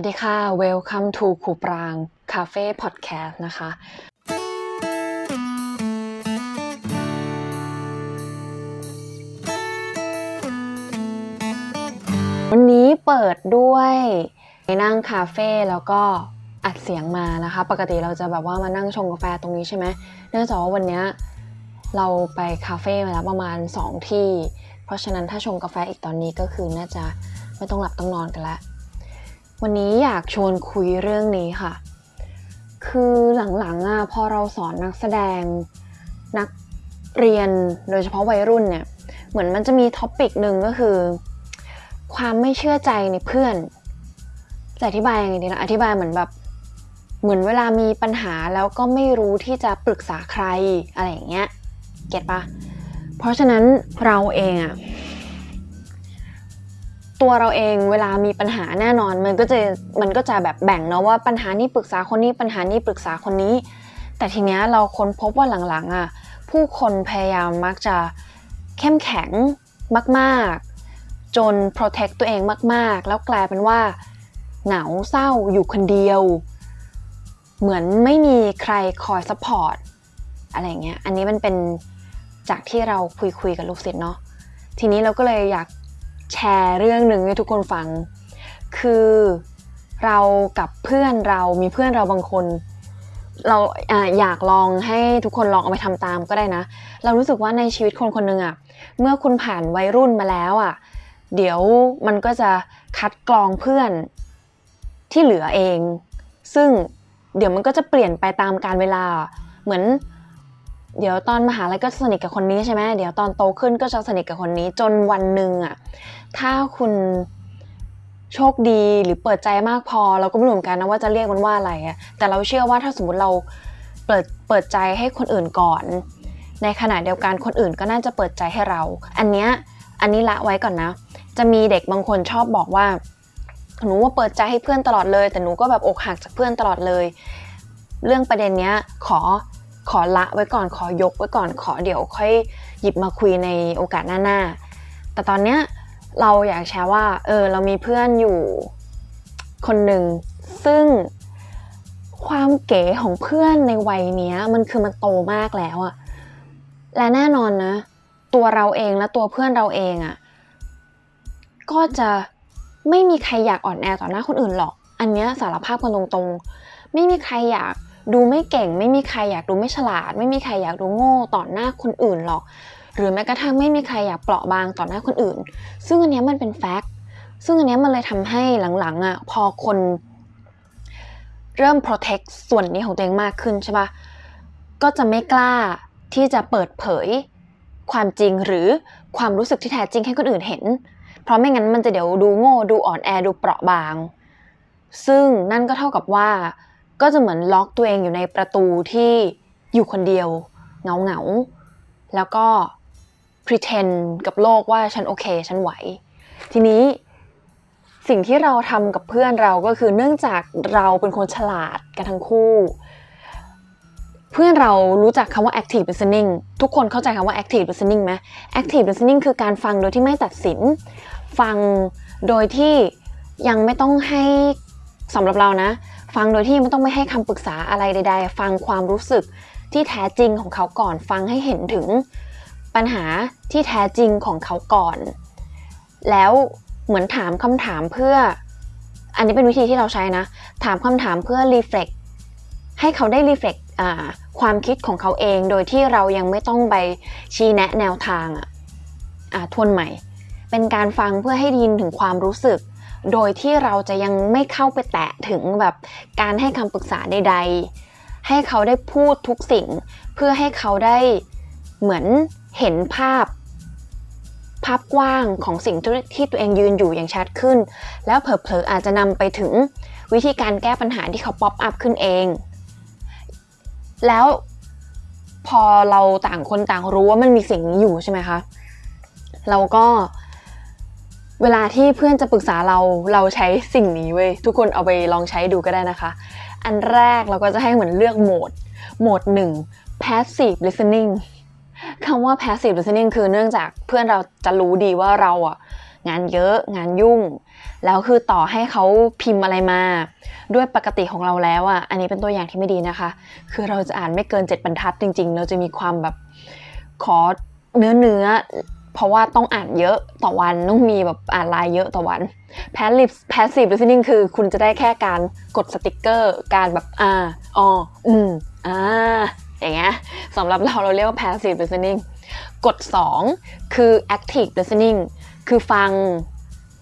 วัสดีค่ะ Welcome to ครูปรางคาเฟ่พอดแคสต์นะคะ วันนี้เปิดด้วยไปนั่งคาเฟ่แล้วก็อัดเสียงมานะคะ ปกติเราจะแบบว่ามานั่งชงกาแฟตรงนี้ใช่ไหมเนื่องจากว่าวันนี้เราไปคาเฟ่มาแล้วประมาณ 2 ที่ เพราะฉะนั้นถ้าชงกาแฟอีกตอนนี้ก็คือน่าจะไม่ต้องหลับต้องนอนกันแล้ว วันนี้อยากชวนคุยเรื่องนี้ค่ะ คือหลังๆอะพอเราสอนนักแสดง นักเรียนโดยเฉพาะวัยรุ่นเนี่ย เหมือนมันจะมีท็อปิกหนึ่งก็คือ ความไม่เชื่อใจในเพื่อน จะอธิบายยังไงดีนะ อธิบายเหมือนแบบ เหมือนเวลามีปัญหาแล้วก็ไม่รู้ที่จะปรึกษาใครอะไรอย่างเงี้ย เก็ตปะเพราะฉะนั้นเราเองอะ ตัวเราเองเวลามีปัญหาแน่นอน มันก็จะมันก็จะแบบแบ่งเนาะว่าปัญหานี้ปรึกษาคนนี้ปัญหานี้ปรึกษาคนนี้ แต่ทีเนี้ยเราค้นพบว่าหลังๆอะผู้คนพยายามมักจะเข้มแข็งมากๆ จน protect ตัวเองมาก ๆ แล้วกลายเป็นว่าเหงาเศร้าอยู่คนเดียว เหมือนไม่มีใครคอย support อะไรเงี้ยอันนี้มันเป็นจากที่เราคุยคุยกับลูกศิษย์เนาะทีนี้เราก็เลยอยาก แชร์เรื่องหนึ่งให้ทุกคนฟัง คือเรากับเพื่อนเรามีเพื่อนเราบางคน เราออยากลองให้ทุกคนลองเอาไปทำตามก็ได้นะ เรารู้สึกว่าในชีวิตคนคนหนึ่งอะเมื่อคุณผ่านวัยรุ่นมาแล้วอะเดี๋ยวมันก็จะคัดกรองเพื่อนที่เหลือเอง ซึ่งเดี๋ยวมันก็จะเปลี่ยนไปตามการเวลา เหมือน เดี๋ยวตอนมหาลัยก็สนิทกับคนนี้ใช่ไหมเดี๋ยวตอนโตขึ้นก็จะสนิทกับคนนี้ จนวันหนึ่งอะถ้าคุณโชคดีหรือเปิดใจมากพอ เราก็ไม่รู้เหมือนกันนะว่าจะเรียกมันว่าอะไรอะแต่เราเชื่อว่าถ้าสมมติเราเปิดเปิดใจให้คนอื่นก่อน ในขณะเดียวกันคนอื่นก็น่าจะเปิดใจให้เรา อันเนี้ยอันนี้ละไว้ก่อนนะ จะมีเด็กบางคนชอบบอกว่าหนูว่าเปิดใจให้เพื่อนตลอดเลย แต่หนูก็แบบอกหักจากเพื่อนตลอดเลย เรื่องประเด็นเนี้ยขอ ขอละไว้ก่อนขอยกไว้ก่อนขอเดี๋ยวค่อยหยิบมาคุยในโอกาสหน้าๆแต่ตอนเนี้ยเราอยากแชร์ว่าเออเรามีเพื่อนอยู่คนหนึ่งซึ่งความเก๋ของเพื่อนในวัยเนี้ย มันคือมันโตมากแล้วอะและแน่นอนนะ ตัวเราเองและตัวเพื่อนเราเองอะก็จะไม่มีใครอยากอ่อนแอต่อหน้าคนอื่นหรอก อันเนี้ยสารภาพกันตรงๆ ไม่มีใครอยาก ดูไม่เก่ง ไม่มีใครอยากดูไม่ฉลาด ไม่มีใครอยากดูโง่ต่อหน้าคนอื่นหรอก หรือแม้กระทั่งไม่มีใครอยากเปราะบางต่อหน้าคนอื่น ซึ่งอันนี้มันเป็นแฟกต์ซึ่งอันนี้มันเลยทำให้หลังๆอะพอคนเริ่ม protect ส่วนนี้ของตัวเองมากขึ้นใช่ปะก็จะไม่กล้าที่จะเปิดเผยความจริงหรือความรู้สึกที่แท้จริงให้คนอื่นเห็น เพราะไม่งั้นมันจะเดี๋ยวดูโง่ดูอ่อนแอดูเปราะบาง ซึ่งนั่นก็เท่ากับว่า ก็จะเหมือนล็อกตัวเองอยู่ในประตูที่อยู่คนเดียวเงาเงาๆแล้วก็ pretend กับโลกว่าฉันโอเค ฉันไหว ทีนี้สิ่งที่เราทำกับเพื่อนเราก็คือเนื่องจากเราเป็นคนฉลาดกันทั้งคู่ เพื่อนเรารู้จักคำว่า active listening ทุกคนเข้าใจคำว่า active listening ไหม active listening คือการฟังโดยที่ไม่ตัดสิน ฟังโดยที่ยังไม่ต้องให้สำหรับเรานะ ฟังโดยที่ไม่ต้องไม่ให้คำปรึกษาอะไรใด ๆ ฟังความรู้สึกที่แท้จริงของเขาก่อนฟังให้เห็นถึงปัญหาที่แท้จริงของเขาก่อน แล้วเหมือนถามคำถามเพื่อ อันนี้เป็นวิธีที่เราใช้นะ ถามคำถามเพื่อ reflect ให้เขาได้ reflect ความคิดของเขาเองโดยที่เรายังไม่ต้องไปชี้แนะแนวทางอะอะทวนใหม่ เป็นการฟังเพื่อให้ยินถึงความรู้สึก โดยที่เราจะยังไม่เข้าไปแตะถึงแบบการให้คำปรึกษาใด ๆ ให้เขาได้พูดทุกสิ่ง เพื่อให้เขาได้เหมือนเห็นภาพ ภาพกว้างของสิ่งที่ตัวเองยืนอยู่อย่างชัดขึ้น แล้วเผลอๆอาจจะนำไปถึงวิธีการแก้ปัญหาที่เขาป๊อปอัพขึ้นเอง แล้วพอเราต่างคนต่างรู้ว่ามันมีสิ่งนี้อยู่ใช่ไหมคะ เราก็เเวลาที่เพื่อนจะปรึกษาเราเราใช้สิ่งนี้เว้ยทุกคนเอาไปลองใช้ดูก็ได้นะคะ อันแรกเราก็จะให้เหมือนเลือกโหมด โหมดหนึ่ง passive listening คำว่า passive listening คือเนื่องจากเพื่อนเราจะรู้ดีว่าเราอะงานเยอะงานยุ่ง แล้วคือต่อให้เขาพิมพ์อะไรมา ด้วยปกติของเราแล้วอะอันนี้เป็นตัวอย่างที่ไม่ดีนะคะ คือเราจะอ่านไม่เกินเจ็ดบรรทัดจริง ๆ เราจะมีความแบบขอเนื้อเนื้อ เพราะว่าต้องอ่านเยอะต่อวันต้องมีแบบอ่านลายเยอะต่อวัน passive passive listening คือคุณจะได้แค่การกดสติกเกอร์การแบบอ่าอ๋ออืมอ่าอย่างเงี้ยสำหรับเราเราเรียกว่า passive listening กด 2 คือ active listening คือฟัง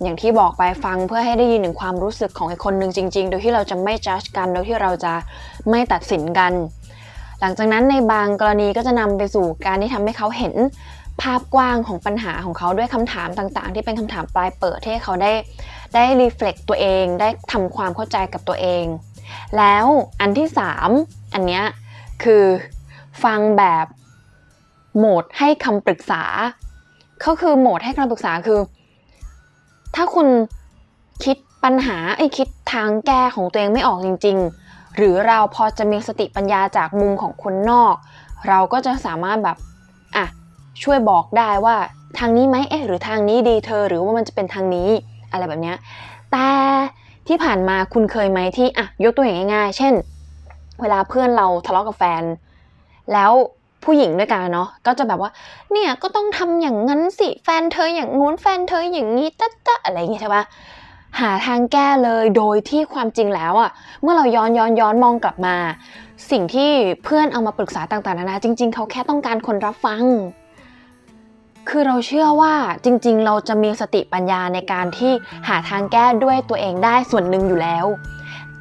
อย่างที่บอกไปฟังเพื่อให้ได้ยินถึงความรู้สึกของอีกคนหนึ่งจริง ๆ โดยที่เราจะไม่ judge กัน โดยที่เราจะไม่ตัดสินกัน หลังจากนั้นในบางกรณีก็จะนำไปสู่การที่ทำให้เขาเห็น ภาพกว้างของปัญหาของเขาด้วยคำถามต่างๆ ที่เป็นคำถามปลายเปิดที่เขาได้ได้รีเฟล็กตัวเองได้ทำความเข้าใจกับตัวเอง แล้วอันที่ 3 อันเนี้ยคือฟังแบบโหมดให้คำปรึกษา ก็คือโหมดให้คำปรึกษาคือ ถ้าคุณคิดปัญหาไอ้คิดทางแก้ของตัวเองไม่ออกจริง ๆ หรือเราพอจะมีสติปัญญาจากมุมของคนนอก เราก็จะสามารถแบบ ช่วยบอกได้ว่าทางนี้ไหมเอ๊ะหรือทางนี้ดีเธอหรือว่ามันจะเป็นทางนี้อะไรแบบนี้แต่ที่ผ่านมาคุณเคยไหมที่อะยกตัวอย่างง่ายๆ เช่น เวลาเพื่อนเราทะเลาะกับแฟน แล้วผู้หญิงด้วยกันเนาะก็จะแบบว่า เนี่ยก็ต้องทำอย่างนั้นสิแฟนเธออย่างงู้นแฟนเธออย่างนี้ตะตะอะไรอย่างงี้ใช่ปะหาทางแก้เลยโดยที่ความจริงแล้วอะ่ะ เมื่อเราย้อนย้อนย้อนมองกลับมา สิ่งที่เพื่อนเอามาปรึกษาต่างๆนานาจริง ๆเขาแค่ต้องการคนรับฟัง คือเราเชื่อว่าจริง ๆ เราจะมีสติปัญญาในการที่หาทางแก้ด้วยตัวเองได้ส่วนหนึ่งอยู่แล้ว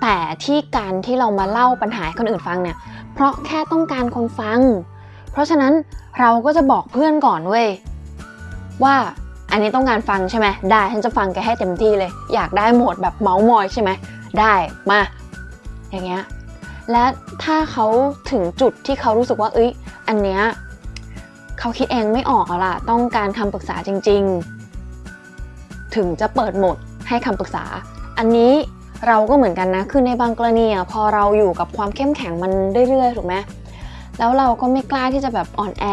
แต่ที่การที่เรามาเล่าปัญหาให้คนอื่นฟังเนี่ย เพราะแค่ต้องการคนฟัง เพราะฉะนั้นเราก็จะบอกเพื่อนก่อนเว้ยว่าอันนี้ต้องการฟังใช่ไหมได้ฉันจะฟังแกให้เต็มที่เลย อยากได้โหมดแบบเมาส์มอยใช่ไหมได้มาอย่างเงี้ยและถ้าเขาถึงจุดที่เขารู้สึกว่าเอ้ยอันเนี้ย เขาคิดเองไม่ออกแล้วล่ะ ต้องการคำปรึกษาจริง ๆ ถึงจะเปิดโหมดให้คำปรึกษา อันนี้เราก็เหมือนกันนะ คือในบางกรณีอะพอเราอยู่กับความเข้มแข็งมันเรื่อยๆ ถูกไหมแล้วเราก็ไม่กล้าที่จะแบบอ่อนแอ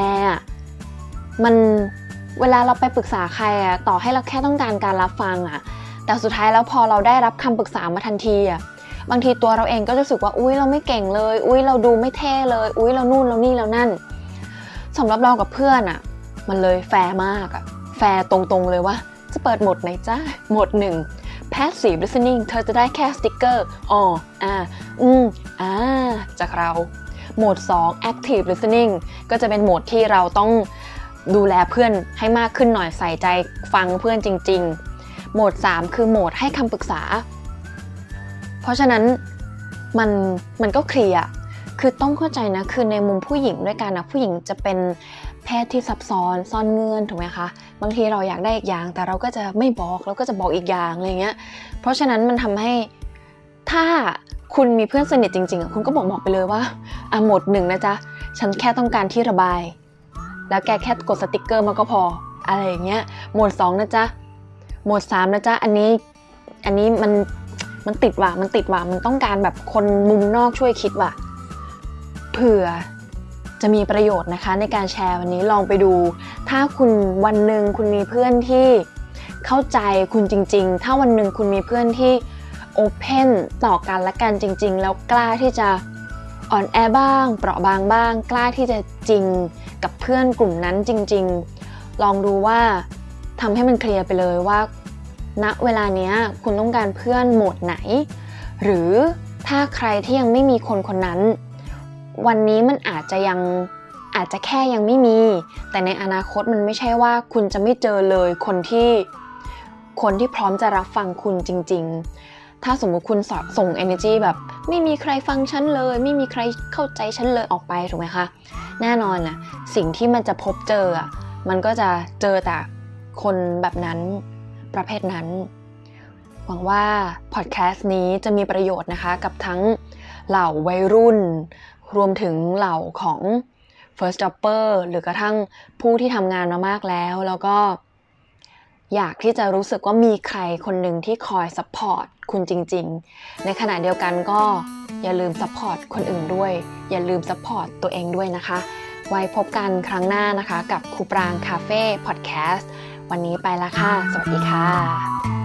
มันเวลาเราไปปรึกษาใครอะต่อให้เราแค่ต้องการการรับฟังอะแต่สุดท้ายแล้วพอเราได้รับคำปรึกษามาทันทีอะบางทีตัวเราเองก็จะรู้สึกว่า อุ้ยเราไม่เก่งเลย อุ้ยเราดูไม่เท่เลย อุ้ยเรานู่นเรานี่เรานั่น สำหรับเรากับเพื่อนอะมันเลยแฟร์มากอะแฟร์ตรงๆเลยว่า จะเปิดโหมดไหนจ้าโหมดหนึ่ง passive listening เธอจะได้แค่สติ๊กเกอร์อ๋ออ่า อืมอ่า จากเรา โหมด 2 active listening ก็จะเป็นโหมดที่เราต้องดูแลเพื่อนให้มากขึ้นหน่อยใส่ใจฟังเพื่อนจริง ๆ โหมด 3 คือโหมดให้คำปรึกษา เพราะฉะนั้นมันมันก็เคลียร์ คือต้องเข้าใจนะคือในมุมผู้หญิงด้วยกันนะผู้หญิงจะเป็นแพทย์ที่ซับซ้อนซ่อนเงื่อนถูกไหมคะบางทีเราอยากได้อีกอย่าง แต่เราก็จะไม่บอกเราก็จะบอกอีกอย่างอะไรเงี้ยเพราะฉะนั้นมันทำให้ถ้าคุณมีเพื่อนสนิทจริงๆคุณก็บอกบอกไปเลยว่าอะหมดหนึ่งนะจ๊ะฉันแค่ต้องการที่ระบาย แล้วแกแค่กดสติกเกอร์มาก็พออะไรอย่างเงี้ยหมวด2นะจ๊ะหมวด3นะจ๊ะอันนี้อันนี้มันมันติดว่ะมันติดว่ะมันต้องการแบบคนมุมนอกช่วยคิดว่ะ เผื่อจะมีประโยชน์นะคะในการแชร์วันนี้ลองไปดู ถ้าคุณวันหนึ่งคุณมีเพื่อนที่เข้าใจคุณจริง ๆ ถ้าวันหนึ่งคุณมีเพื่อนที่โอเพนต่อกันและกันจริง ๆ แล้วกล้าที่จะอ่อนแอบ้าง เปราะบางบ้าง กล้าที่จะจริงกับเพื่อนกลุ่มนั้นจริง ๆ ลองดูว่าทำให้มันเคลียร์ไปเลยว่าณเวลาเนี้ยคุณต้องการเพื่อนโหมดไหน หรือถ้าใครที่ยังไม่มีคนคนนั้น วันนี้มันอาจจะยังอาจจะแค่ยังไม่มี แต่ในอนาคตมันไม่ใช่ว่าคุณจะไม่เจอเลยคนที่คนที่พร้อมจะรับฟังคุณจริง ๆ ถ้าสมมุติคุณส่ง energy แบบ ไม่มีใครฟังฉันเลย ไม่มีใครเข้าใจฉันเลยออกไปถูกไหมคะ แน่นอนนะสิ่งที่มันจะพบเจออะมันก็จะเจอแต่คนแบบนั้นประเภทนั้น หวังว่าพอดแคสต์นี้จะมีประโยชน์นะคะกับทั้งเหล่าวัยรุ่น รวมถึงเหล่าของ first jobber หรือกระทั่งผู้ที่ทำงานมามากแล้ว แล้วก็อยากที่จะรู้สึกว่ามีใครคนหนึ่งที่คอย support คุณจริง ๆ ในขณะเดียวกันก็อย่าลืม support คนอื่นด้วย อย่าลืม support ตัวเองด้วยนะคะ ไว้พบกันครั้งหน้านะคะ กับครูปรางคาเฟ่พอดแคสต์วันนี้ไปละค่ะ สวัสดีค่ะ